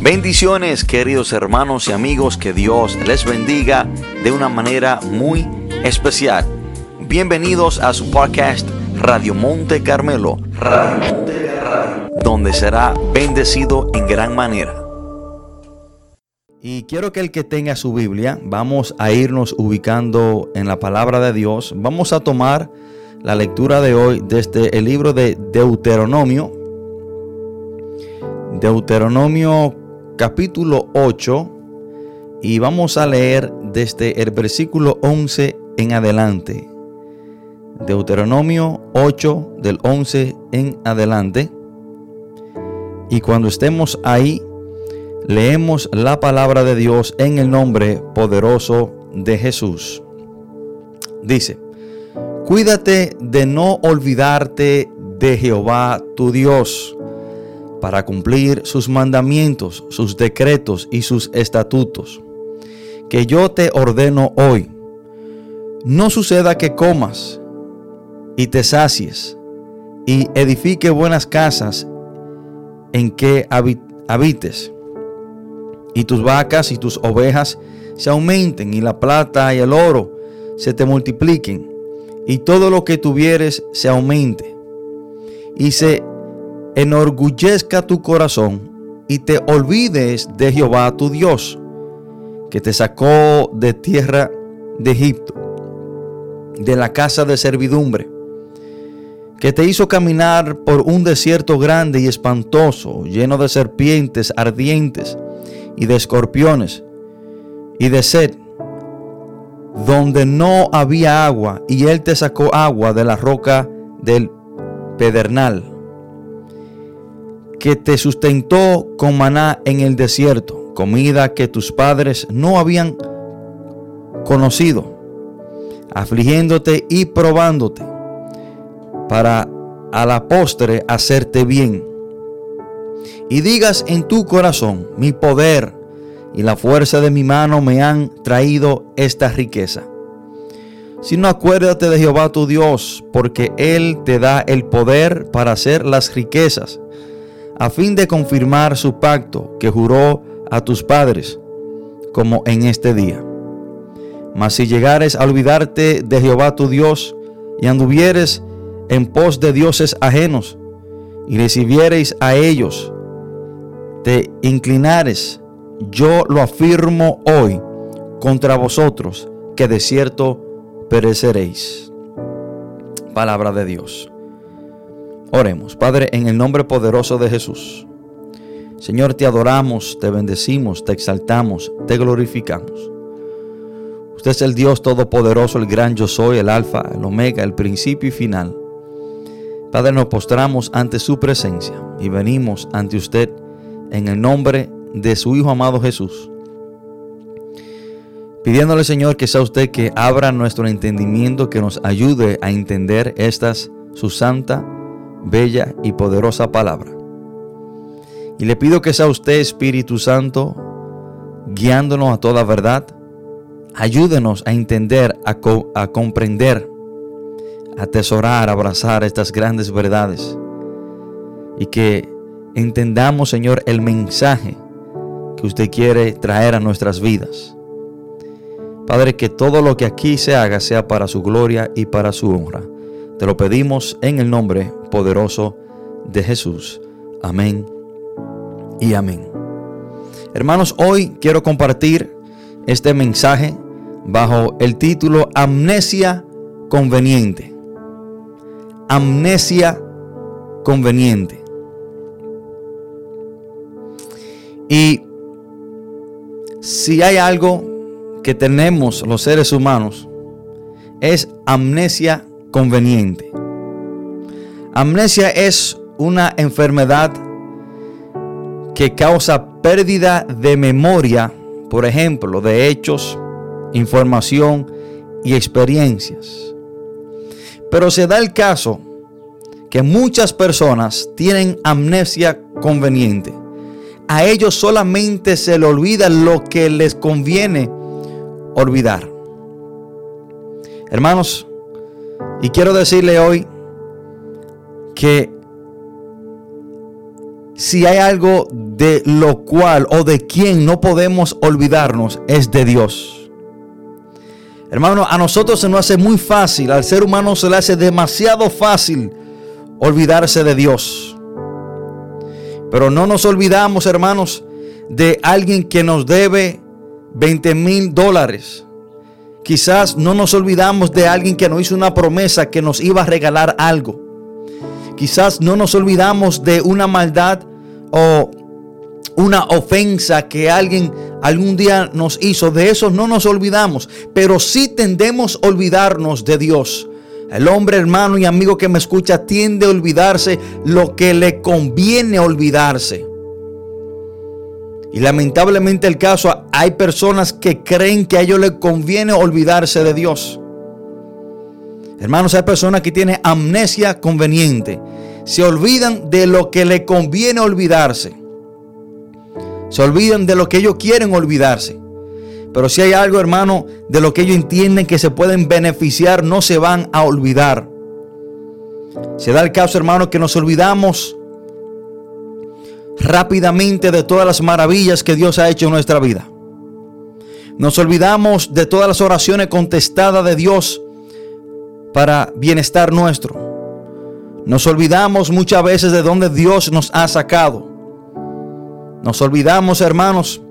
Bendiciones queridos hermanos y amigos, que Dios les bendiga de una manera muy especial. Bienvenidos a su podcast Radio Monte Carmelo, donde será bendecido en gran manera. Y quiero que el que tenga su Biblia, vamos a irnos ubicando en la palabra de Dios. Vamos a tomar la lectura de hoy desde el libro de Deuteronomio. Deuteronomio capítulo 8 y vamos a leer desde el versículo 11 en adelante. Deuteronomio 8 del 11 en adelante. Y cuando estemos ahí, leemos la palabra de Dios en el nombre poderoso de Jesús. Dice, cuídate de no olvidarte de Jehová tu Dios para cumplir sus mandamientos, sus decretos y sus estatutos, que yo te ordeno hoy. No suceda que comas y te sacies y edifique buenas casas en que habites, y tus vacas y tus ovejas se aumenten, y la plata y el oro se te multipliquen, y todo lo que tuvieres se aumente, y se enorgullezca tu corazón y te olvides de Jehová tu Dios, que te sacó de tierra de Egipto, de la casa de servidumbre, que te hizo caminar por un desierto grande y espantoso, lleno de serpientes ardientes y de escorpiones y de sed, donde no había agua, y él te sacó agua de la roca del pedernal que te sustentó con maná en el desierto, comida que tus padres no habían conocido, afligiéndote y probándote, para a la postre hacerte bien. Y digas en tu corazón, mi poder y la fuerza de mi mano me han traído esta riqueza. Si no acuérdate de Jehová tu Dios, porque Él te da el poder para hacer las riquezas a fin de confirmar su pacto que juró a tus padres, como en este día. Mas si llegares a olvidarte de Jehová tu Dios y anduvieres en pos de dioses ajenos y recibiereis a ellos, te inclinares, yo lo afirmo hoy contra vosotros, que de cierto pereceréis. Palabra de Dios. Oremos, Padre, en el nombre poderoso de Jesús. Señor, te adoramos, te bendecimos, te exaltamos, te glorificamos. Usted es el Dios todopoderoso, el gran yo soy, el alfa, el omega, el principio y final. Padre, nos postramos ante su presencia y venimos ante usted en el nombre de su Hijo amado Jesús. Pidiéndole, Señor, que sea usted que abra nuestro entendimiento, que nos ayude a entender estas, su santa bella y poderosa palabra. Y le pido que sea usted, Espíritu Santo, guiándonos a toda verdad. Ayúdenos a entender, a, a comprender, a atesorar, a abrazar estas grandes verdades. Y que entendamos, Señor, el mensaje que usted quiere traer a nuestras vidas. Padre, que todo lo que aquí se haga sea para su gloria y para su honra. Te lo pedimos en el nombre poderoso de Jesús. Amén y amén. Hermanos, hoy quiero compartir este mensaje bajo el título Amnesia conveniente. Amnesia conveniente. Y si hay algo que tenemos los seres humanos, es amnesia conveniente. Amnesia es una enfermedad que causa pérdida de memoria, por ejemplo, de hechos, información y experiencias. Pero se da el caso que muchas personas tienen amnesia conveniente. A ellos solamente se le olvida lo que les conviene olvidar. Hermanos, y quiero decirle hoy que si hay algo de lo cual o de quien no podemos olvidarnos, es de Dios. Hermano, a nosotros se nos hace muy fácil, al ser humano se le hace demasiado fácil olvidarse de Dios. Pero no nos olvidamos, hermanos, de alguien que nos debe 20 mil dólares. Quizás no nos olvidamos de alguien que nos hizo una promesa que nos iba a regalar algo. Quizás no nos olvidamos de una maldad o una ofensa que alguien algún día nos hizo. De eso no nos olvidamos, pero sí tendemos a olvidarnos de Dios. El hombre, hermano y amigo que me escucha, tiende a olvidarse lo que le conviene olvidarse. Y lamentablemente el caso, hay personas que creen que a ellos les conviene olvidarse de Dios. Hermanos, hay personas que tienen amnesia conveniente. Se olvidan de lo que le conviene olvidarse. Se olvidan de lo que ellos quieren olvidarse. Pero si hay algo, hermano, de lo que ellos entienden que se pueden beneficiar, no se van a olvidar. Se da el caso, hermano, que nos olvidamos rápidamente de todas las maravillas que Dios ha hecho en nuestra vida. Nos olvidamos de todas las oraciones contestadas de Dios para bienestar nuestro. Nos olvidamos muchas veces de dónde Dios nos ha sacado. Nos olvidamos, hermanos,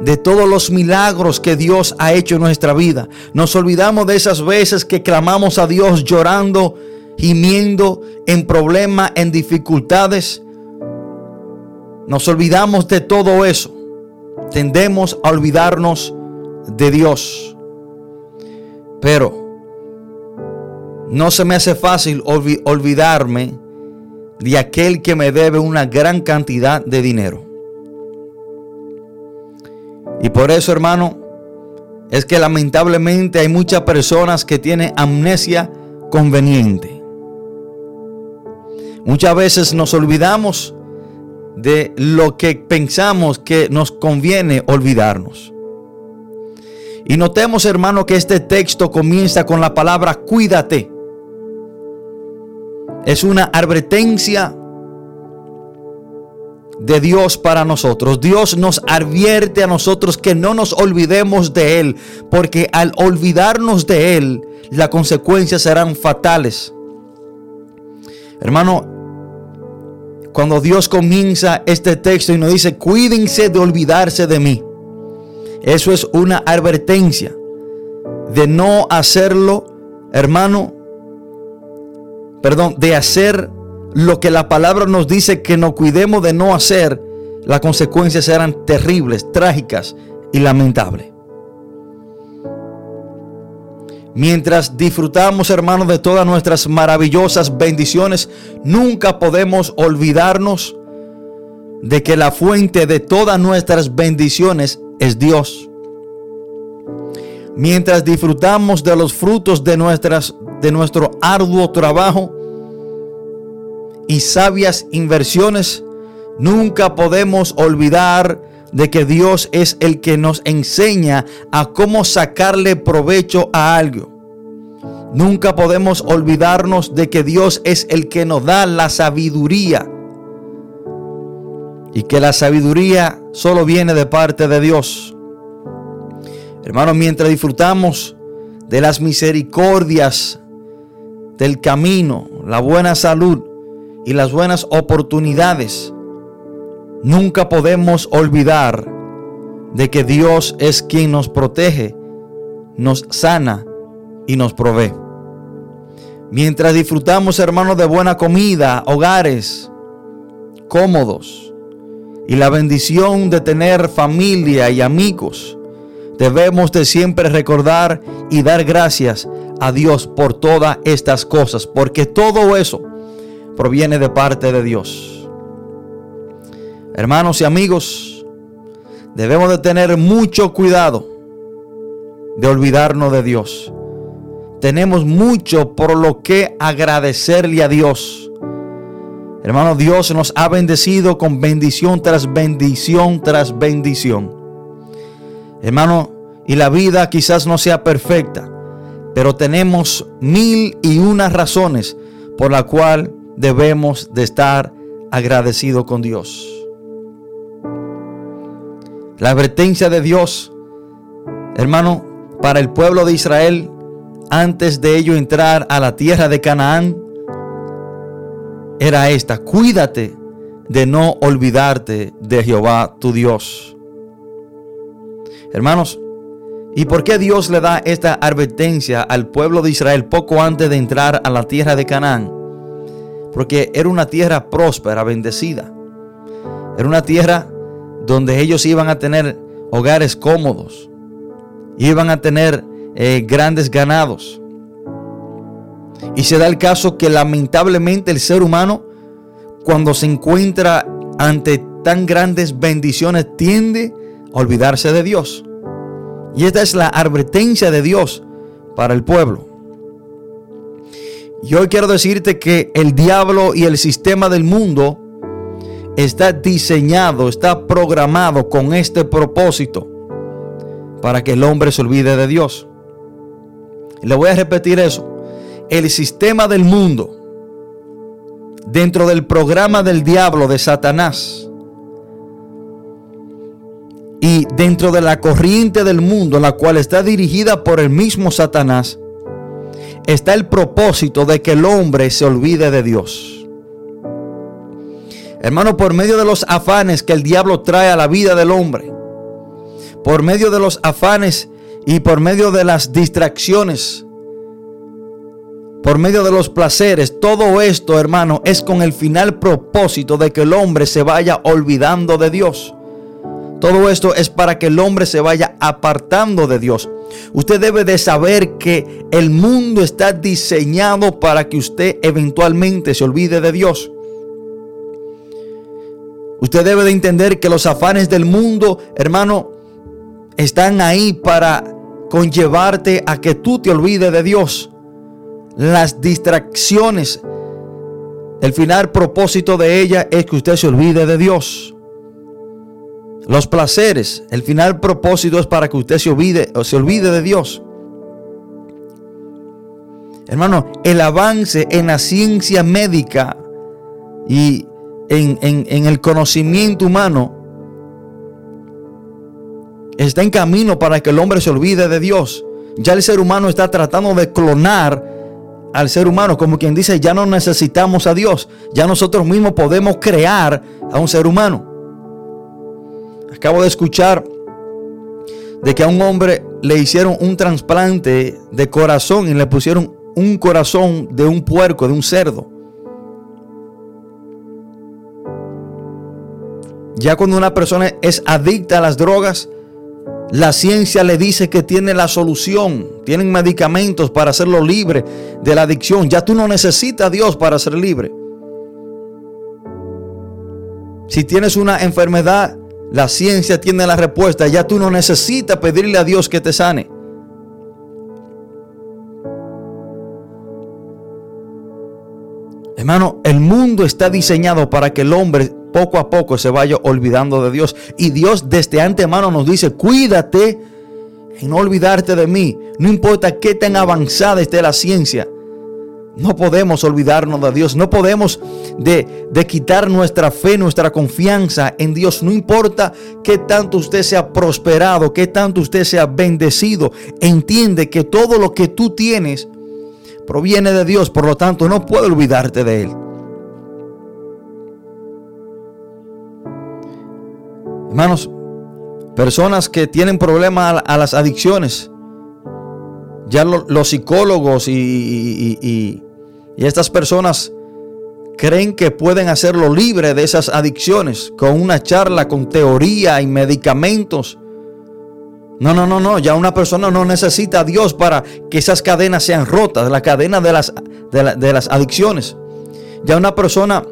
de todos los milagros que Dios ha hecho en nuestra vida. Nos olvidamos de esas veces que clamamos a Dios llorando, gimiendo, en problemas, en dificultades. Nos olvidamos de todo eso. Tendemos a olvidarnos de Dios. Pero no se me hace fácil olvidarme de aquel que me debe una gran cantidad de dinero. Y por eso, hermano, es que lamentablemente hay muchas personas que tienen amnesia conveniente. Muchas veces nos olvidamos de lo que pensamos que nos conviene olvidarnos. Y notemos, hermano, que este texto comienza con la palabra cuídate. Es una advertencia de Dios para nosotros. Dios nos advierte a nosotros que no nos olvidemos de Él, porque al olvidarnos de Él, las consecuencias serán fatales. Hermano, cuando Dios comienza este texto y nos dice, cuídense de olvidarse de mí. Eso es una advertencia de no hacerlo, hermano, perdón, de hacer lo que la palabra nos dice que nos cuidemos de no hacer, las consecuencias serán terribles, trágicas y lamentables. Mientras disfrutamos, hermanos, de todas nuestras maravillosas bendiciones, nunca podemos olvidarnos de que la fuente de todas nuestras bendiciones es Dios. Mientras disfrutamos de los frutos de, nuestras, de nuestro arduo trabajo y sabias inversiones, nunca podemos olvidar de que Dios es el que nos enseña a cómo sacarle provecho a algo. Nunca podemos olvidarnos de que Dios es el que nos da la sabiduría. Y que la sabiduría solo viene de parte de Dios. Hermanos, mientras disfrutamos de las misericordias del camino, la buena salud y las buenas oportunidades, Nunca podemos olvidar de que Dios es quien nos protege, nos sana y nos provee. Mientras disfrutamos, hermanos, de buena comida, hogares cómodos y la bendición de tener familia y amigos, debemos de siempre recordar y dar gracias a Dios por todas estas cosas, porque todo eso proviene de parte de Dios. Hermanos y amigos, debemos de tener mucho cuidado de olvidarnos de Dios. Tenemos mucho por lo que agradecerle a Dios. Hermano, Dios nos ha bendecido con bendición tras bendición tras bendición. Hermano, y la vida quizás no sea perfecta, pero tenemos mil y unas razones por la cual debemos de estar agradecido con Dios. La advertencia de Dios, hermano, para el pueblo de Israel, antes de ello entrar a la tierra de Canaán, era esta, cuídate de no olvidarte de Jehová tu Dios. Hermanos, ¿y por qué Dios le da esta advertencia al pueblo de Israel poco antes de entrar a la tierra de Canaán? Porque era una tierra próspera, bendecida. Era una tierra donde ellos iban a tener hogares cómodos, iban a tener eh, grandes ganados. Y se da el caso que lamentablemente el ser humano, cuando se encuentra ante tan grandes bendiciones, tiende a olvidarse de Dios. Y esta es la advertencia de Dios para el pueblo. Y hoy quiero decirte que el diablo y el sistema del mundo está diseñado, está programado con este propósito para que el hombre se olvide de Dios. Le voy a repetir eso. El sistema del mundo, dentro del programa del diablo, de Satanás, y dentro de la corriente del mundo, la cual está dirigida por el mismo Satanás, está el propósito de que el hombre se olvide de Dios. Hermano, por medio de los afanes que el diablo trae a la vida del hombre, por medio de los afanes y por medio de las distracciones, por medio de los placeres, todo esto, hermano, es con el final propósito de que el hombre se vaya olvidando de Dios. Todo esto es para que el hombre se vaya apartando de Dios. Usted debe de saber que el mundo está diseñado para que usted eventualmente se olvide de Dios. Usted debe de entender que los afanes del mundo, hermano, están ahí para conllevarte a que tú te olvides de Dios. Las distracciones, el final propósito de ella es que usted se olvide de Dios. Los placeres, el final propósito es para que usted se olvide, se olvide de Dios. Hermano, el avance en la ciencia médica y en, el conocimiento humano está en camino para que el hombre se olvide de Dios. Ya el ser humano está tratando de clonar al ser humano, como quien dice, ya no necesitamos a Dios, ya nosotros mismos podemos crear a un ser humano. Acabo de escuchar de que a un hombre le hicieron un trasplante de corazón y le pusieron un corazón de un puerco, de un cerdo. Ya cuando una persona es adicta a las drogas, la ciencia le dice que tiene la solución, tienen medicamentos para hacerlo libre de la adicción. Ya tú no necesitas a Dios para ser libre. Si tienes una enfermedad, la ciencia tiene la respuesta. Ya tú no necesitas pedirle a Dios que te sane. Hermano, el mundo está diseñado para que el hombre poco a poco se vaya olvidando de Dios. Y Dios desde antemano nos dice, cuídate en no olvidarte de mí. No importa qué tan avanzada esté la ciencia. No podemos olvidarnos de Dios. No podemos de, de, quitar nuestra fe, nuestra confianza en Dios. No importa qué tanto usted sea prosperado, qué tanto usted sea bendecido. Entiende que todo lo que tú tienes proviene de Dios. Por lo tanto, no puedo olvidarte de Él. Hermanos, personas que tienen problemas a, las adicciones, ya los psicólogos y, estas personas creen que pueden hacerlo libre de esas adicciones con una charla, con teoría y medicamentos. No, no, no, no. Ya una persona no necesita a Dios para que esas cadenas sean rotas, la cadena de las, de las adicciones. Ya una persona,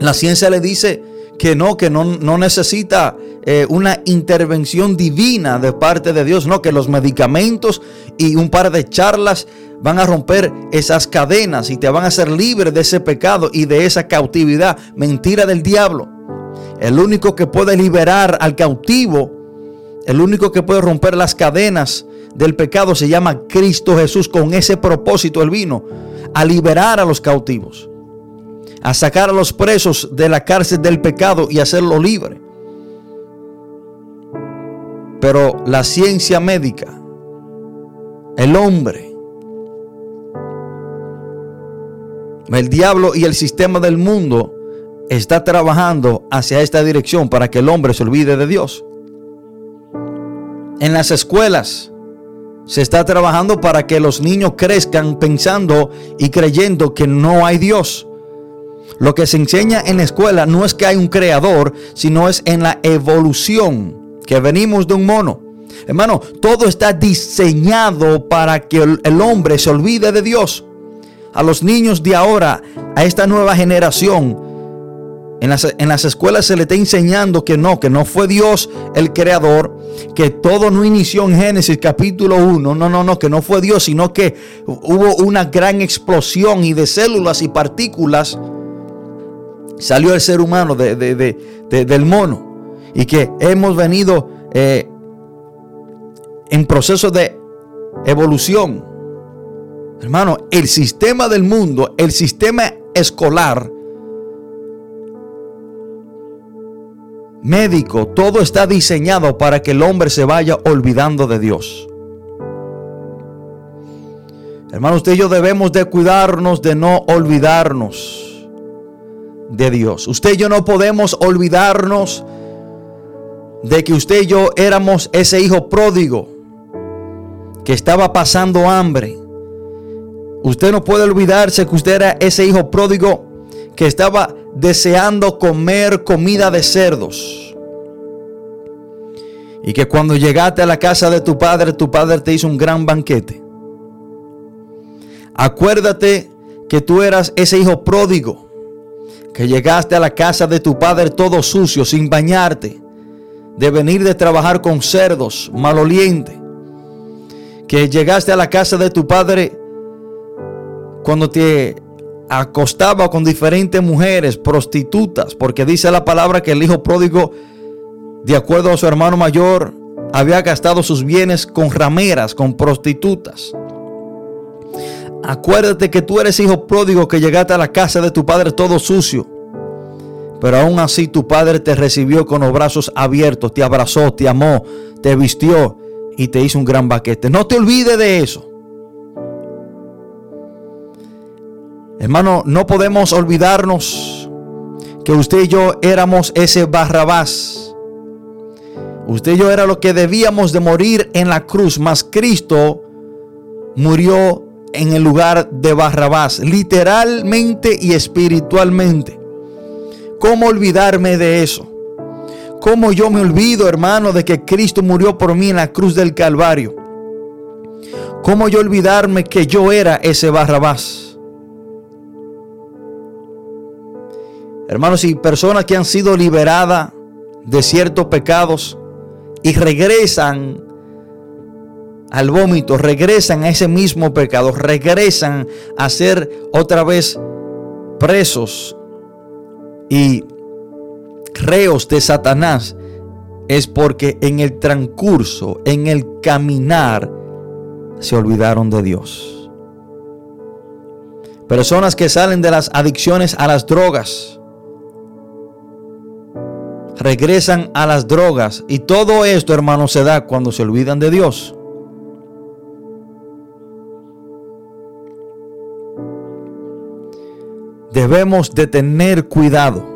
la ciencia le dice que no, que no, no necesita eh, una intervención divina de parte de Dios, no, que los medicamentos y un par de charlas van a romper esas cadenas y te van a hacer libre de ese pecado y de esa cautividad. Mentira del diablo. El único que puede liberar al cautivo, el único que puede romper las cadenas del pecado se llama Cristo Jesús. Con ese propósito él vino a liberar a los cautivos a sacar a los presos de la cárcel del pecado y hacerlo libre. Pero la ciencia médica, el hombre, el diablo y el sistema del mundo está trabajando hacia esta dirección para que el hombre se olvide de Dios. En las escuelas se está trabajando para que los niños crezcan pensando y creyendo que no hay Dios. Lo que se enseña en la escuela no es que hay un creador, sino es en la evolución, que venimos de un mono. Hermano, todo está diseñado para que el hombre se olvide de Dios. A los niños de ahora, a esta nueva generación, en las, en las, escuelas se le está enseñando que no, que no fue Dios el creador, que todo no inició en Génesis capítulo 1, no, no, no, que no fue Dios, sino que hubo una gran explosión y de células y partículas salió el ser humano del mono y que hemos venido eh, en proceso de evolución. Hermano, el sistema del mundo, el sistema escolar, médico, todo está diseñado para que el hombre se vaya olvidando de Dios. Hermano, usted y yo debemos de cuidarnos de no olvidarnos de Dios. Usted y yo no podemos olvidarnos de que usted y yo éramos ese hijo pródigo que estaba pasando hambre. Usted no puede olvidarse que usted era ese hijo pródigo que estaba deseando comer comida de cerdos. Y que cuando llegaste a la casa de tu padre, tu padre te hizo un gran banquete. Acuérdate que tú eras ese hijo pródigo que llegaste a la casa de tu padre todo sucio, sin bañarte, de venir de trabajar con cerdos, maloliente, que llegaste a la casa de tu padre cuando te acostaba con diferentes mujeres, prostitutas, porque dice la palabra que el hijo pródigo, de acuerdo a su hermano mayor, había gastado sus bienes con rameras, con prostitutas. Acuérdate que tú eres hijo pródigo que llegaste a la casa de tu padre todo sucio. Pero aún así tu padre te recibió con los brazos abiertos, te abrazó, te amó, te vistió y te hizo un gran baquete. No te olvides de eso. Hermano, no podemos olvidarnos que usted y yo éramos ese Barrabás. Usted y yo era lo que debíamos de morir en la cruz, mas Cristo murió en el lugar de Barrabás, literalmente y espiritualmente. ¿Cómo olvidarme de eso? ¿Cómo yo me olvido, hermano, de que Cristo murió por mí en la cruz del Calvario? ¿Cómo yo olvidarme que yo era ese Barrabás? Hermanos, y personas que han sido liberadas de ciertos pecados y regresan al vómito, regresan a ese mismo pecado, regresan a ser otra vez presos y reos de Satanás, es porque en el transcurso, en el caminar, se olvidaron de Dios. Personas que salen de las adicciones a las drogas, regresan a las drogas y todo esto, hermano, se da cuando se olvidan de Dios. Debemos de tener cuidado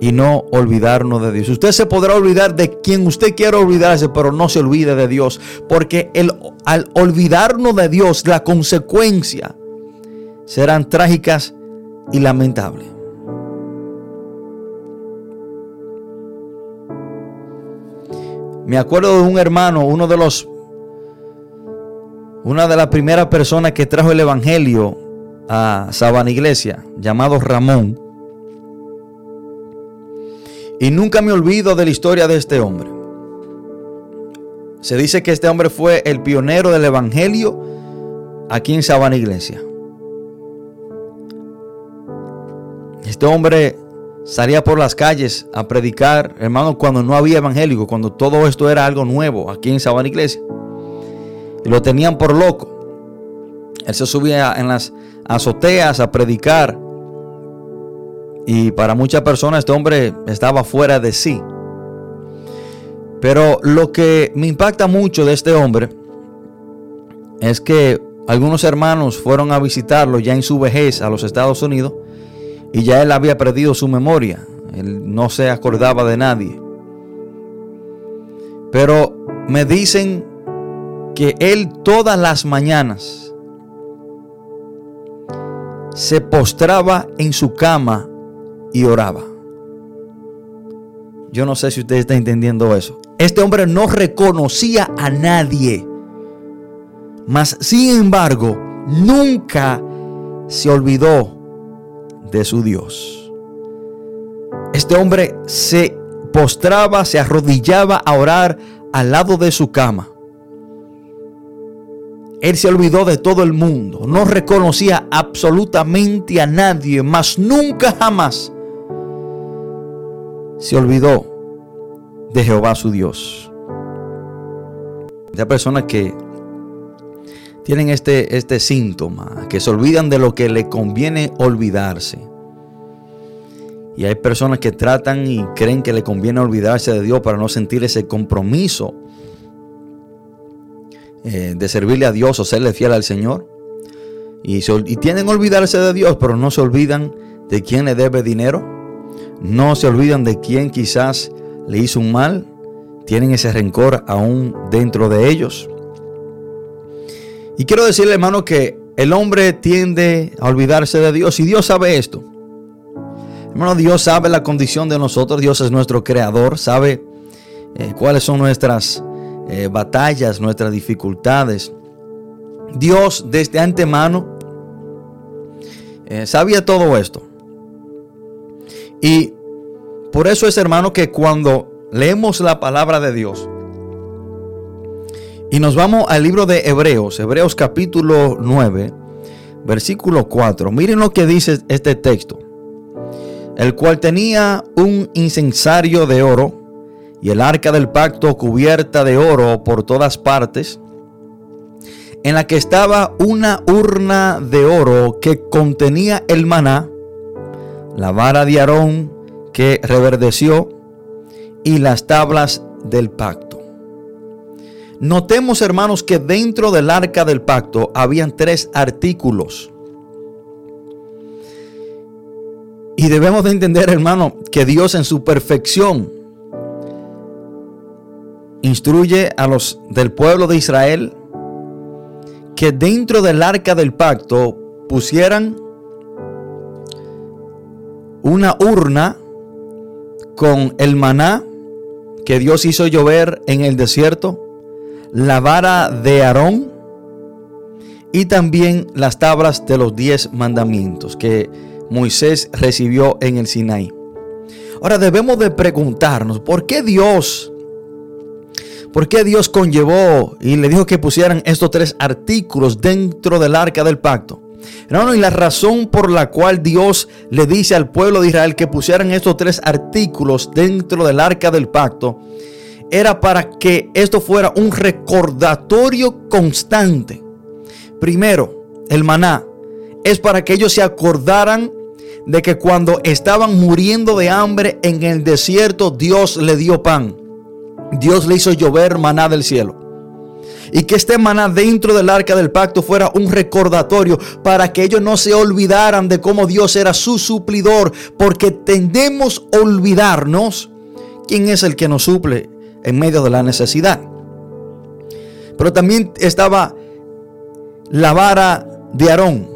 y no olvidarnos de Dios. Usted se podrá olvidar de quien usted quiera olvidarse, pero no se olvide de Dios, porque el, al olvidarnos de Dios, la consecuencia serán trágicas y lamentables. Me acuerdo de un hermano, uno de los una de las primeras personas que trajo el evangelio a Sabana Iglesia, llamado Ramón. Y nunca me olvido de la historia de este hombre. Se dice que este hombre fue el pionero del Evangelio aquí en Sabana Iglesia. Este hombre salía por las calles a predicar, hermano, cuando no había evangélico, cuando todo esto era algo nuevo aquí en Sabana Iglesia. Y lo tenían por loco. Él se subía en las azoteas a predicar Y para muchas personas este hombre estaba fuera de sí. Pero lo que me impacta mucho de este hombre es que algunos hermanos fueron a visitarlo ya en su vejez a los Estados Unidos y ya él había perdido su memoria. Él no se acordaba de nadie. Pero me dicen que él todas las mañanas se postraba en su cama y oraba. Yo no sé si usted está entendiendo eso. Este hombre no reconocía a nadie. Mas, sin embargo, nunca se olvidó de su Dios. Este hombre se postraba, se arrodillaba a orar al lado de su cama. Él se olvidó de todo el mundo, no reconocía absolutamente a nadie, mas nunca jamás se olvidó de Jehová su Dios. De personas que tienen este, este síntoma, que se olvidan de lo que le conviene olvidarse. Y hay personas que tratan y creen que le conviene olvidarse de Dios para no sentir ese compromiso eh, de servirle a Dios o serle fiel al Señor. Y, y tienen olvidarse de Dios, pero no se olvidan de quién le debe dinero. No se olvidan de quién quizás le hizo un mal. Tienen ese rencor aún dentro de ellos. Y quiero decirle, hermano, que el hombre tiende a olvidarse de Dios y Dios sabe esto. Hermano, Dios sabe la condición de nosotros, Dios es nuestro creador, sabe eh, cuáles son nuestras eh, batallas, nuestras dificultades. Dios desde antemano eh, sabía todo esto. Y por eso es, hermano, que cuando leemos la palabra de Dios, y nos vamos al libro de Hebreos, Hebreos capítulo 9, versículo 4. Miren lo que dice este texto. El cual tenía un incensario de oro y el arca del pacto cubierta de oro por todas partes, en la que estaba una urna de oro que contenía el maná, la vara de Aarón que reverdeció y las tablas del pacto. Notemos, hermanos, que dentro del arca del pacto habían tres artículos. Y debemos de entender, hermano, que Dios en su perfección instruye a los del pueblo de Israel que dentro del arca del pacto pusieran una urna con el maná que Dios hizo llover en el desierto la vara de Aarón y también las tablas de los diez mandamientos que Moisés recibió en el Sinaí. Ahora debemos de preguntarnos, ¿por qué Dios, por qué Dios conllevó y le dijo que pusieran estos tres artículos dentro del arca del pacto? Hermano, y la razón por la cual Dios le dice al pueblo de Israel que pusieran estos tres artículos dentro del arca del pacto era para que esto fuera un recordatorio constante. Primero, el maná es para que ellos se acordaran de que cuando estaban muriendo de hambre en el desierto, Dios le dio pan. Dios le hizo llover maná del cielo. Y que este maná dentro del arca del pacto fuera un recordatorio para que ellos no se olvidaran de cómo Dios era su suplidor. Porque tendemos a olvidarnos quién es el que nos suple en medio de la necesidad. Pero también estaba la vara de Aarón.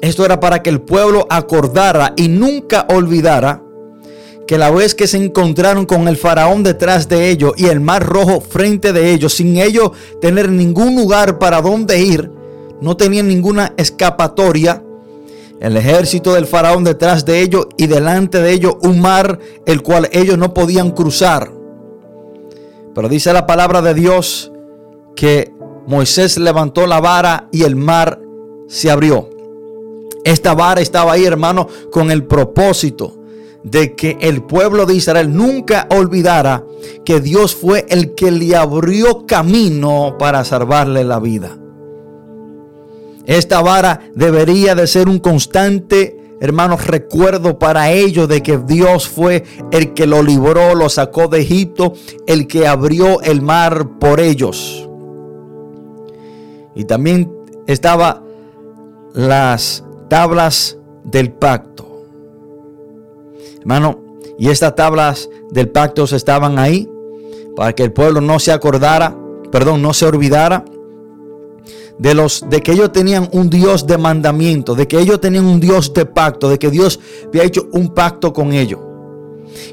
Esto era para que el pueblo acordara y nunca olvidara que la vez que se encontraron con el faraón detrás de ellos y el mar rojo frente de ellos, sin ellos tener ningún lugar para donde ir, no tenían ninguna escapatoria, el ejército del faraón detrás de ellos y delante de ellos un mar el cual ellos no podían cruzar. Pero dice la palabra de Dios que Moisés levantó la vara y el mar se abrió. Esta vara estaba ahí, hermano, con el propósito de que el pueblo de Israel nunca olvidara que Dios fue el que le abrió camino para salvarle la vida. Esta vara debería de ser un constante hermanos, recuerdo para ellos de que Dios fue el que lo libró, lo sacó de Egipto, el que abrió el mar por ellos. Y también estaba las tablas del pacto. Hermano, y estas tablas del pacto estaban ahí para que el pueblo no se acordara, perdón, no se olvidara de los de que ellos tenían un Dios de mandamiento, de que ellos tenían un Dios de pacto, de que Dios había hecho un pacto con ellos.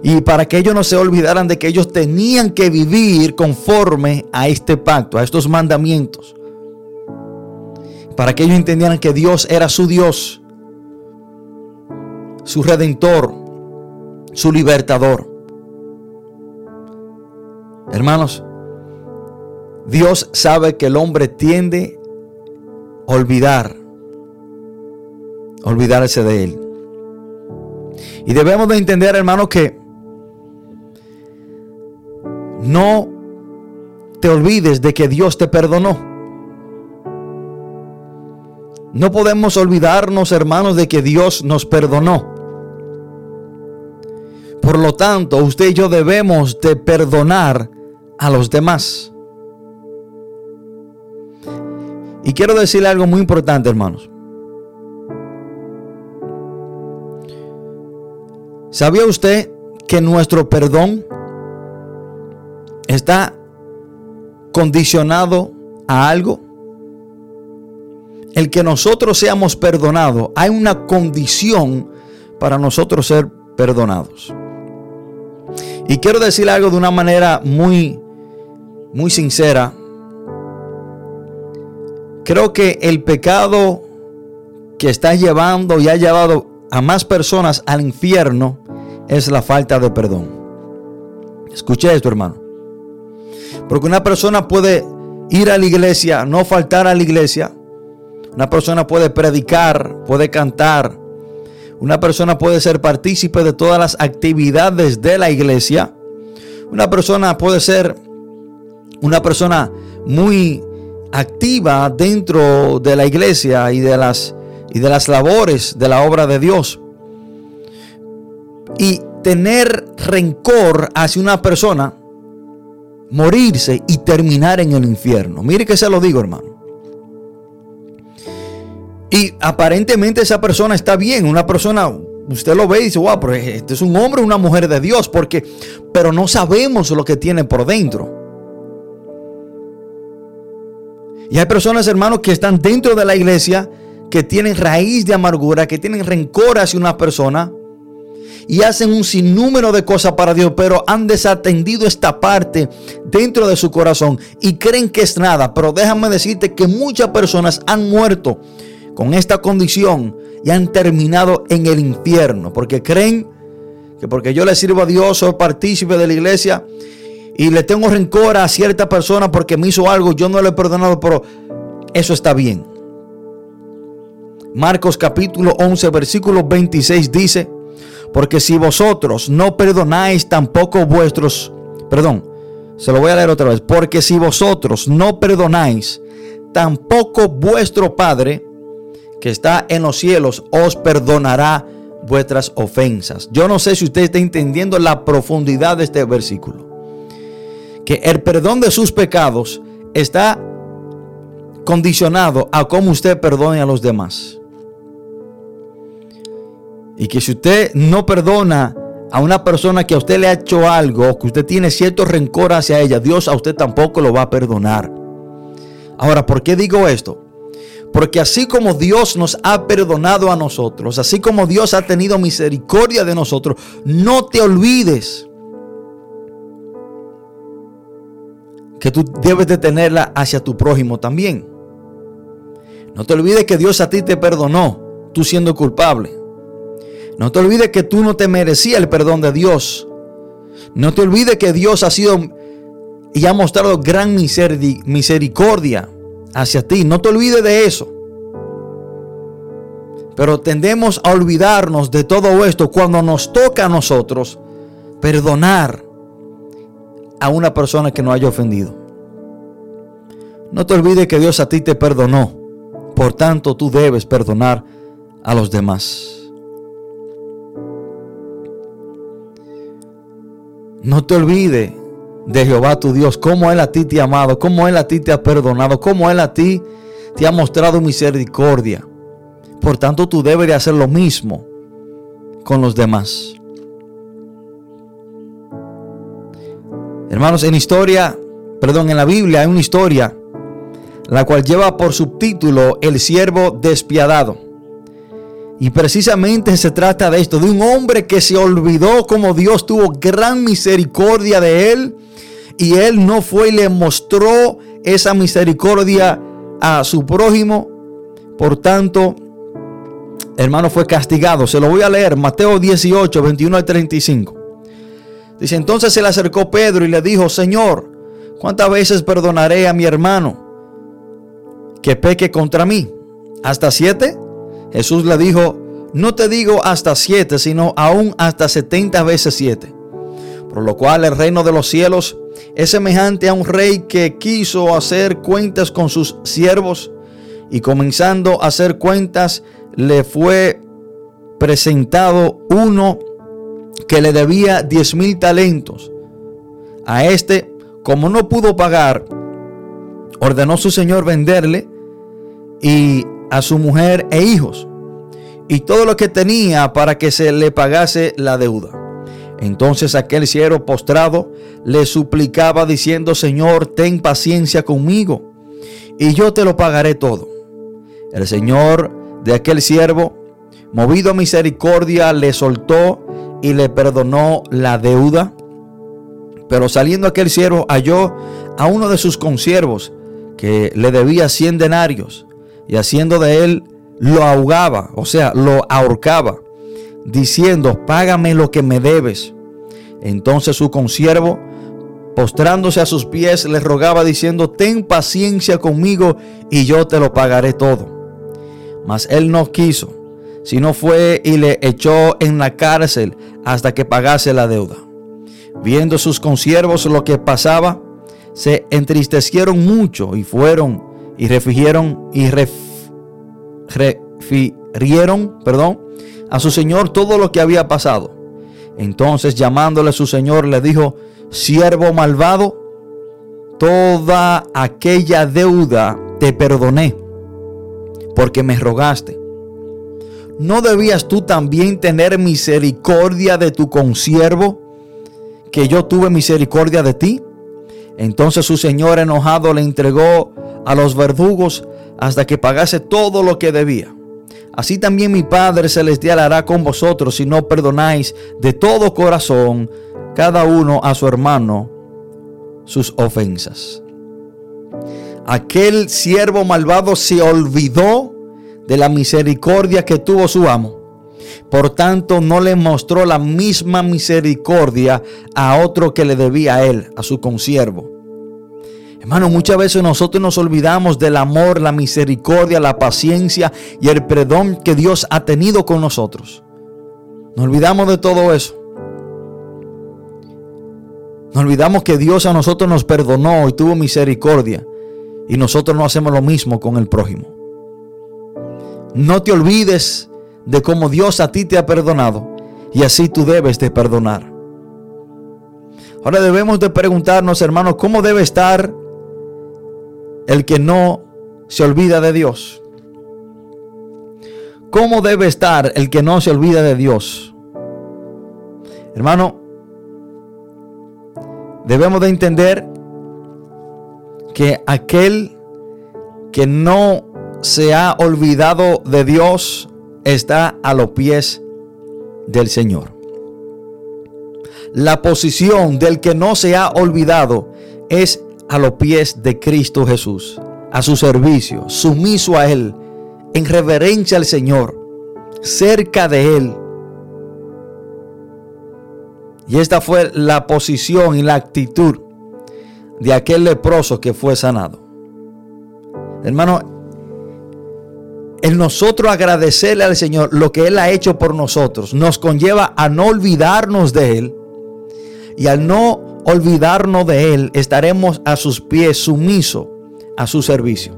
Y para que ellos no se olvidaran de que ellos tenían que vivir conforme a este pacto, a estos mandamientos. Para que ellos entendieran que Dios era su Dios, su redentor, su libertador. Hermanos, Dios sabe que el hombre tiende olvidar, olvidarse de Él. Y debemos de entender, hermanos, que no te olvides de que Dios te perdonó. No podemos olvidarnos, hermanos, de que Dios nos perdonó. Por lo tanto, usted y yo debemos de perdonar a los demás. Y quiero decirle algo muy importante, hermanos. ¿Sabía usted que nuestro perdón está condicionado a algo? El que nosotros seamos perdonados, hay una condición para nosotros ser perdonados. Y quiero decirle algo de una manera muy, muy sincera Creo que el pecado que está llevando y ha llevado a más personas al infierno es la falta de perdón. Escuche esto, hermano. Porque una persona puede ir a la iglesia, no faltar a la iglesia. Una persona puede predicar, puede cantar. Una persona puede ser partícipe de todas las actividades de la iglesia. Una persona puede ser una persona muy activa dentro de la iglesia y de las, y de las labores de la obra de Dios. Y tener rencor hacia una persona, morirse y terminar en el infierno. Mire que se lo digo, hermano. Y aparentemente esa persona está bien, una persona, usted lo ve y dice, wow, pero este es un hombre o una mujer de Dios, porque, pero no sabemos lo que tiene por dentro. Y hay personas, hermanos, que están dentro de la iglesia, que tienen raíz de amargura, que tienen rencor hacia una persona y hacen un sinnúmero de cosas para Dios, pero han desatendido esta parte dentro de su corazón y creen que es nada. Pero déjame decirte que muchas personas han muerto con esta condición y han terminado en el infierno, porque creen que porque yo le sirvo a Dios, soy partícipe de la iglesia, y le tengo rencor a cierta persona porque me hizo algo, yo no le he perdonado, pero eso está bien. Marcos capítulo 11, versículo 26 dice, porque si vosotros no perdonáis tampoco vuestros, perdón, se lo voy a leer otra vez, porque si vosotros no perdonáis, tampoco vuestro Padre que está en los cielos os perdonará vuestras ofensas. Yo no sé si usted está entendiendo la profundidad de este versículo que el perdón de sus pecados está condicionado a cómo usted perdone a los demás. Y que si usted no perdona a una persona que a usted le ha hecho algo, que usted tiene cierto rencor hacia ella, Dios a usted tampoco lo va a perdonar. Ahora, ¿por qué digo esto? Porque así como Dios nos ha perdonado a nosotros, así como Dios ha tenido misericordia de nosotros, no te olvides que tú debes de tenerla hacia tu prójimo también. No te olvides que Dios a ti te perdonó, tú siendo culpable. No te olvides que tú no te merecías el perdón de Dios. No te olvides que Dios ha sido y ha mostrado gran misericordia hacia ti. No te olvides de eso. Pero tendemos a olvidarnos de todo esto cuando nos toca a nosotros perdonar a una persona que nos haya ofendido. No te olvides que Dios a ti te perdonó. Por tanto, tú debes perdonar a los demás. No te olvides de Jehová tu Dios, cómo Él a ti te ha amado, cómo Él a ti te ha perdonado, cómo Él a ti te ha mostrado misericordia. Por tanto, tú debes de hacer lo mismo con los demás. Hermanos, en historia, perdón, en la Biblia hay una historia la cual lleva por subtítulo El siervo despiadado. Y precisamente se trata de esto, de un hombre que se olvidó como Dios tuvo gran misericordia de él y él no fue y le mostró esa misericordia a su prójimo. Por tanto, hermano fue castigado. Se lo voy a leer, Mateo 18, 21 al 35. Dice, entonces se le acercó Pedro y le dijo, Señor, ¿cuántas veces perdonaré a mi hermano que peque contra mí? ¿Hasta siete? Jesús le dijo, no te digo hasta siete, sino aún hasta setenta veces siete. Por lo cual el reino de los cielos es semejante a un rey que quiso hacer cuentas con sus siervos y comenzando a hacer cuentas le fue presentado uno que le debía diez mil talentos. A este, como no pudo pagar, ordenó su señor venderle y a su mujer e hijos y todo lo que tenía para que se le pagase la deuda. Entonces aquel siervo postrado le suplicaba diciendo, Señor, ten paciencia conmigo y yo te lo pagaré todo. El Señor de aquel siervo, movido a misericordia, le soltó y le perdonó la deuda. Pero saliendo aquel siervo halló a uno de sus consiervos que le debía cien denarios y haciendo de él lo ahogaba, o sea, lo ahorcaba, diciendo, págame lo que me debes. Entonces su consiervo, postrándose a sus pies, le rogaba diciendo, ten paciencia conmigo y yo te lo pagaré todo. Mas él no quiso, sino fue y le echó en la cárcel hasta que pagase la deuda. Viendo sus consiervos lo que pasaba, se entristecieron mucho y fueron y refirieron y refirieron, perdón, a su señor todo lo que había pasado. Entonces llamándole a su señor le dijo, siervo malvado, toda aquella deuda te perdoné porque me rogaste. ¿No debías tú también tener misericordia de tu consiervo, que yo tuve misericordia de ti? Entonces su señor enojado le entregó a los verdugos hasta que pagase todo lo que debía. Así también mi Padre Celestial hará con vosotros si no perdonáis de todo corazón cada uno a su hermano sus ofensas. Aquel siervo malvado se olvidó de la misericordia que tuvo su amo. Por tanto, no le mostró la misma misericordia a otro que le debía a él, a su consiervo. Hermano, muchas veces nosotros nos olvidamos del amor, la misericordia, la paciencia y el perdón que Dios ha tenido con nosotros. Nos olvidamos de todo eso. Nos olvidamos que Dios a nosotros nos perdonó y tuvo misericordia. Y nosotros no hacemos lo mismo con el prójimo. No te olvides de cómo Dios a ti te ha perdonado. Y así tú debes de perdonar. Ahora debemos de preguntarnos, hermanos, ¿cómo debe estar el que no se olvida de Dios? ¿Cómo debe estar el que no se olvida de Dios? Hermano, debemos de entender que aquel que no se ha olvidado de Dios está a los pies del Señor. La posición del que no se ha olvidado es a los pies de Cristo Jesús, a su servicio, sumiso a Él, en reverencia al Señor, cerca de Él. Y esta fue la posición y la actitud de aquel leproso que fue sanado. Hermano, el nosotros agradecerle al Señor lo que Él ha hecho por nosotros nos conlleva a no olvidarnos de Él y al no olvidarnos de Él, estaremos a sus pies sumisos a su servicio.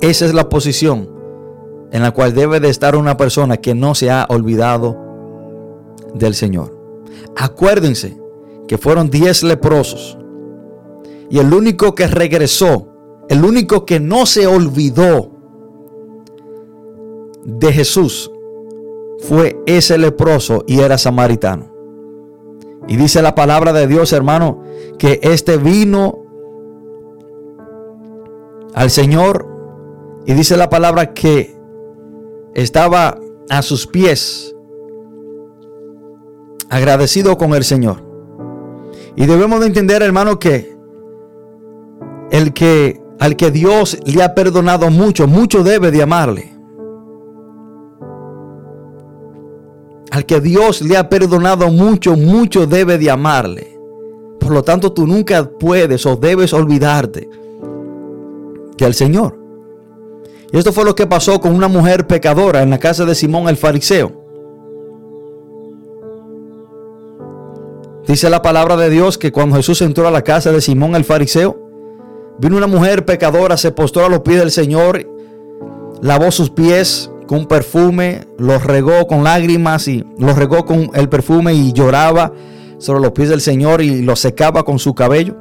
Esa es la posición en la cual debe de estar una persona que no se ha olvidado del Señor. Acuérdense que fueron diez leprosos. Y el único que regresó, el único que no se olvidó de Jesús fue ese leproso y era samaritano. Y dice la palabra de Dios, hermano, que este vino al Señor y dice la palabra que estaba a sus pies agradecido con el Señor. Y debemos de entender, hermano, que el que al que Dios le ha perdonado mucho, mucho debe de amarle. Al que Dios le ha perdonado mucho, mucho debe de amarle. Por lo tanto, tú nunca puedes o debes olvidarte que el Señor. Y esto fue lo que pasó con una mujer pecadora en la casa de Simón el fariseo. Dice la palabra de Dios que cuando Jesús entró a la casa de Simón el fariseo, vino una mujer pecadora, se postró a los pies del Señor, lavó sus pies con perfume, los regó con lágrimas y los regó con el perfume y lloraba sobre los pies del Señor y los secaba con su cabello.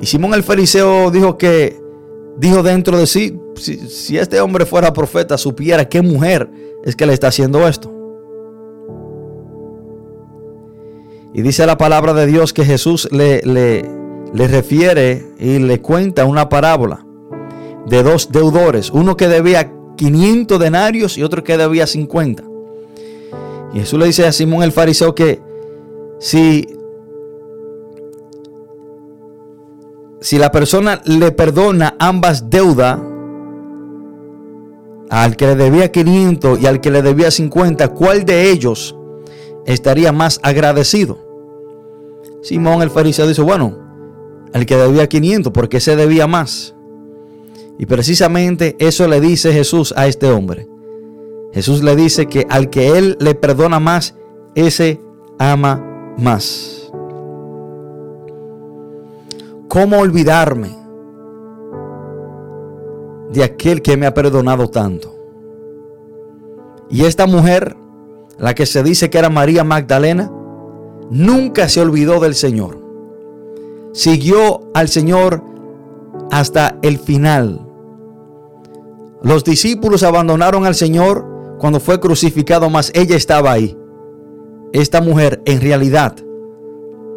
Y Simón el fariseo dijo que dijo dentro de sí, si, si este hombre fuera profeta, supiera qué mujer es que le está haciendo esto. Y dice la palabra de Dios que Jesús le, le, le refiere y le cuenta una parábola de dos deudores, uno que debía 500 denarios y otro que debía 50. Y Jesús le dice a Simón el fariseo que si, si la persona le perdona ambas deudas, al que le debía 500 y al que le debía 50, ¿cuál de ellos estaría más agradecido. Simón el fariseo dice, bueno, el que debía 500, porque se debía más. Y precisamente eso le dice Jesús a este hombre. Jesús le dice que al que él le perdona más, ese ama más. ¿Cómo olvidarme de aquel que me ha perdonado tanto? Y esta mujer la que se dice que era María Magdalena, nunca se olvidó del Señor. Siguió al Señor hasta el final. Los discípulos abandonaron al Señor cuando fue crucificado, mas ella estaba ahí. Esta mujer en realidad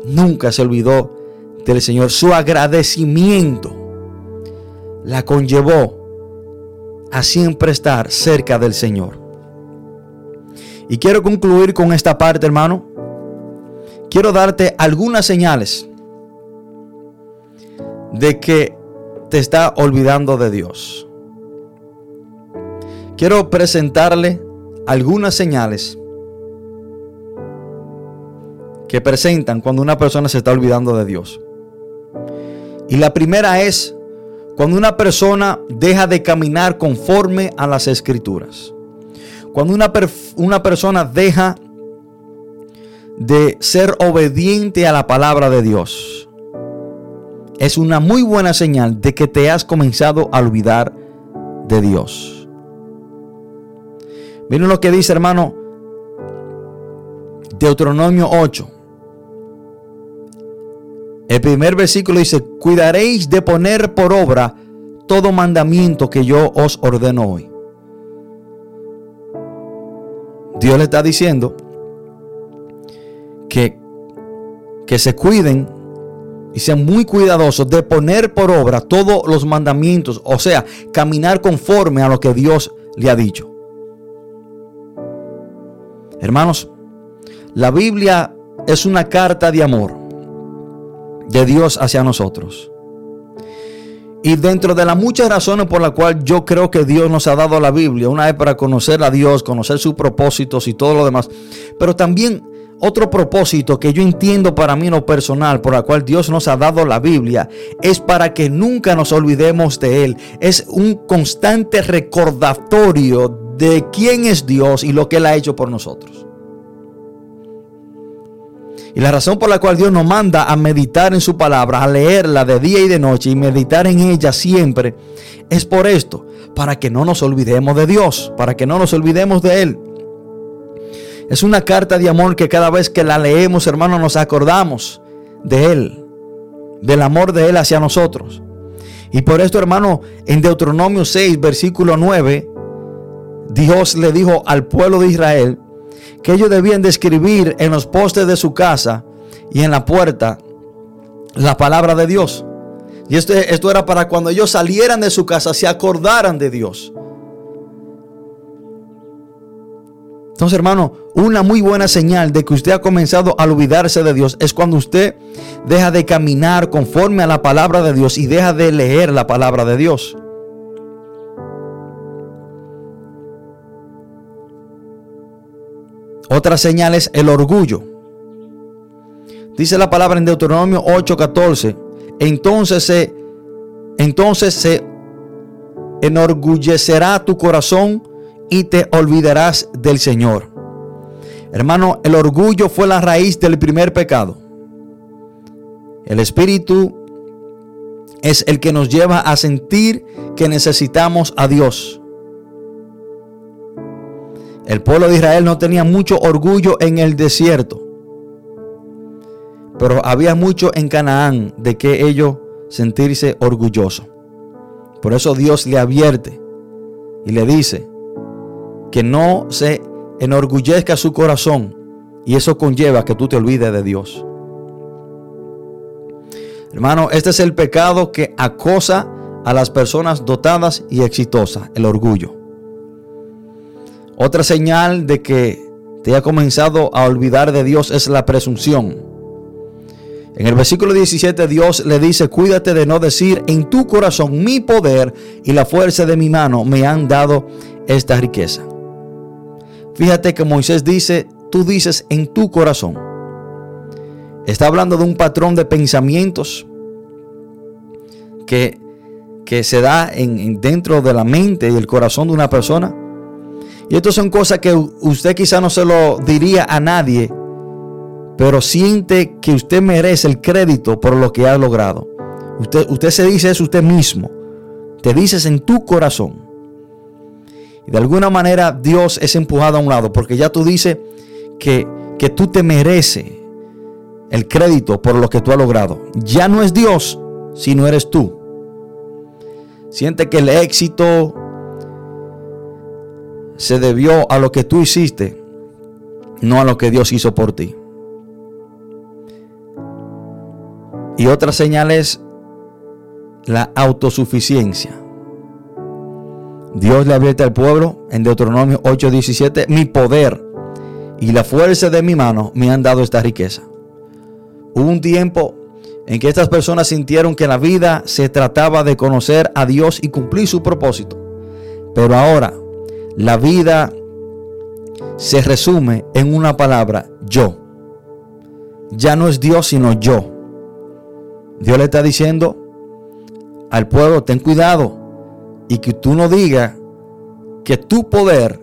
nunca se olvidó del Señor. Su agradecimiento la conllevó a siempre estar cerca del Señor. Y quiero concluir con esta parte, hermano. Quiero darte algunas señales de que te está olvidando de Dios. Quiero presentarle algunas señales que presentan cuando una persona se está olvidando de Dios. Y la primera es cuando una persona deja de caminar conforme a las escrituras. Cuando una, una persona deja de ser obediente a la palabra de Dios, es una muy buena señal de que te has comenzado a olvidar de Dios. Miren lo que dice, hermano, Deuteronomio 8. El primer versículo dice, cuidaréis de poner por obra todo mandamiento que yo os ordeno hoy. Dios le está diciendo que, que se cuiden y sean muy cuidadosos de poner por obra todos los mandamientos, o sea, caminar conforme a lo que Dios le ha dicho. Hermanos, la Biblia es una carta de amor de Dios hacia nosotros. Y dentro de las muchas razones por las cuales yo creo que Dios nos ha dado la Biblia, una es para conocer a Dios, conocer sus propósitos y todo lo demás, pero también otro propósito que yo entiendo para mí en lo personal, por la cual Dios nos ha dado la Biblia, es para que nunca nos olvidemos de Él. Es un constante recordatorio de quién es Dios y lo que Él ha hecho por nosotros. Y la razón por la cual Dios nos manda a meditar en su palabra, a leerla de día y de noche y meditar en ella siempre, es por esto, para que no nos olvidemos de Dios, para que no nos olvidemos de Él. Es una carta de amor que cada vez que la leemos, hermano, nos acordamos de Él, del amor de Él hacia nosotros. Y por esto, hermano, en Deuteronomio 6, versículo 9, Dios le dijo al pueblo de Israel que ellos debían de escribir en los postes de su casa y en la puerta la palabra de Dios. Y esto, esto era para cuando ellos salieran de su casa, se acordaran de Dios. Entonces, hermano, una muy buena señal de que usted ha comenzado a olvidarse de Dios es cuando usted deja de caminar conforme a la palabra de Dios y deja de leer la palabra de Dios. Otra señal es el orgullo. Dice la palabra en Deuteronomio 8:14, entonces se entonces se enorgullecerá tu corazón y te olvidarás del Señor. Hermano, el orgullo fue la raíz del primer pecado. El espíritu es el que nos lleva a sentir que necesitamos a Dios. El pueblo de Israel no tenía mucho orgullo en el desierto, pero había mucho en Canaán de que ellos sentirse orgulloso. Por eso Dios le advierte y le dice que no se enorgullezca su corazón y eso conlleva que tú te olvides de Dios. Hermano, este es el pecado que acosa a las personas dotadas y exitosas, el orgullo. Otra señal de que te ha comenzado a olvidar de Dios es la presunción. En el versículo 17 Dios le dice, cuídate de no decir en tu corazón, mi poder y la fuerza de mi mano me han dado esta riqueza. Fíjate que Moisés dice, tú dices en tu corazón. Está hablando de un patrón de pensamientos que, que se da en, dentro de la mente y el corazón de una persona y estas son cosas que usted quizá no se lo diría a nadie, pero siente que usted merece el crédito por lo que ha logrado. Usted, usted se dice eso usted mismo. Te dices en tu corazón. Y de alguna manera Dios es empujado a un lado, porque ya tú dices que, que tú te mereces el crédito por lo que tú has logrado. Ya no es Dios, sino eres tú. Siente que el éxito, se debió a lo que tú hiciste, no a lo que Dios hizo por ti. Y otra señal es la autosuficiencia. Dios le advierte al pueblo en Deuteronomio 8:17, mi poder y la fuerza de mi mano me han dado esta riqueza. Hubo un tiempo en que estas personas sintieron que la vida se trataba de conocer a Dios y cumplir su propósito. Pero ahora la vida se resume en una palabra, yo. Ya no es Dios, sino yo. Dios le está diciendo al pueblo, ten cuidado y que tú no digas que tu poder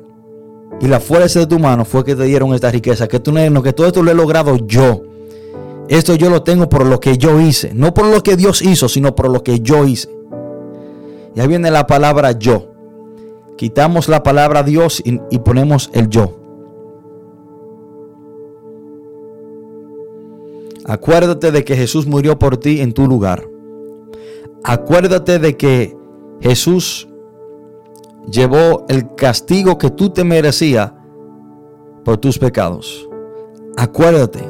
y la fuerza de tu mano fue que te dieron esta riqueza, que tú no, que todo esto lo he logrado yo. Esto yo lo tengo por lo que yo hice, no por lo que Dios hizo, sino por lo que yo hice. Y ahí viene la palabra yo. Quitamos la palabra Dios y, ponemos el yo. Acuérdate de que Jesús murió por ti en tu lugar. Acuérdate de que Jesús llevó el castigo que tú te merecías por tus pecados. Acuérdate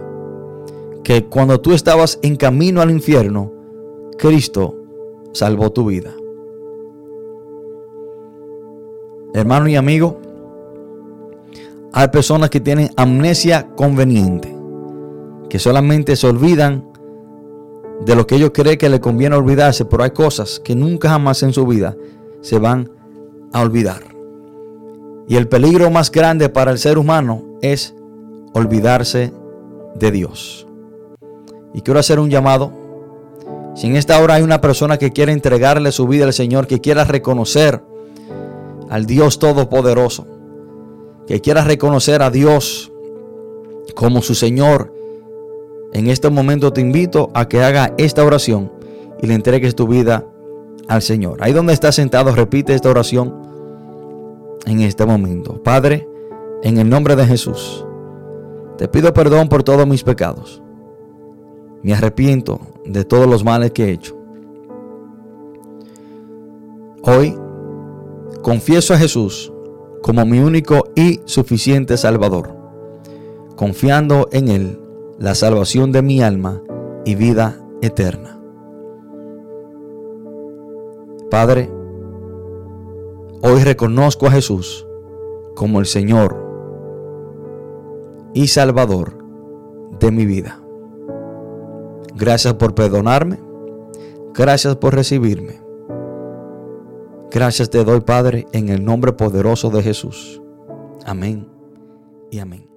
que cuando tú estabas en camino al infierno, Cristo salvó tu vida. Hermano y amigo, hay personas que tienen amnesia conveniente, que solamente se olvidan de lo que ellos creen que le conviene olvidarse, pero hay cosas que nunca jamás en su vida se van a olvidar. Y el peligro más grande para el ser humano es olvidarse de Dios. Y quiero hacer un llamado. Si en esta hora hay una persona que quiere entregarle su vida al Señor, que quiera reconocer al Dios Todopoderoso, que quiera reconocer a Dios como su Señor, en este momento te invito a que haga esta oración y le entregues tu vida al Señor. Ahí donde estás sentado, repite esta oración en este momento. Padre, en el nombre de Jesús, Te pido perdón por todos mis pecados. Me arrepiento de todos los males que he hecho. Hoy confieso a Jesús como mi único y suficiente Salvador, confiando en Él la salvación de mi alma y vida eterna. Padre, hoy reconozco a Jesús como el Señor y Salvador de mi vida. Gracias por perdonarme. Gracias por recibirme. Gracias te doy, Padre, en el nombre poderoso de Jesús. Amén y amén.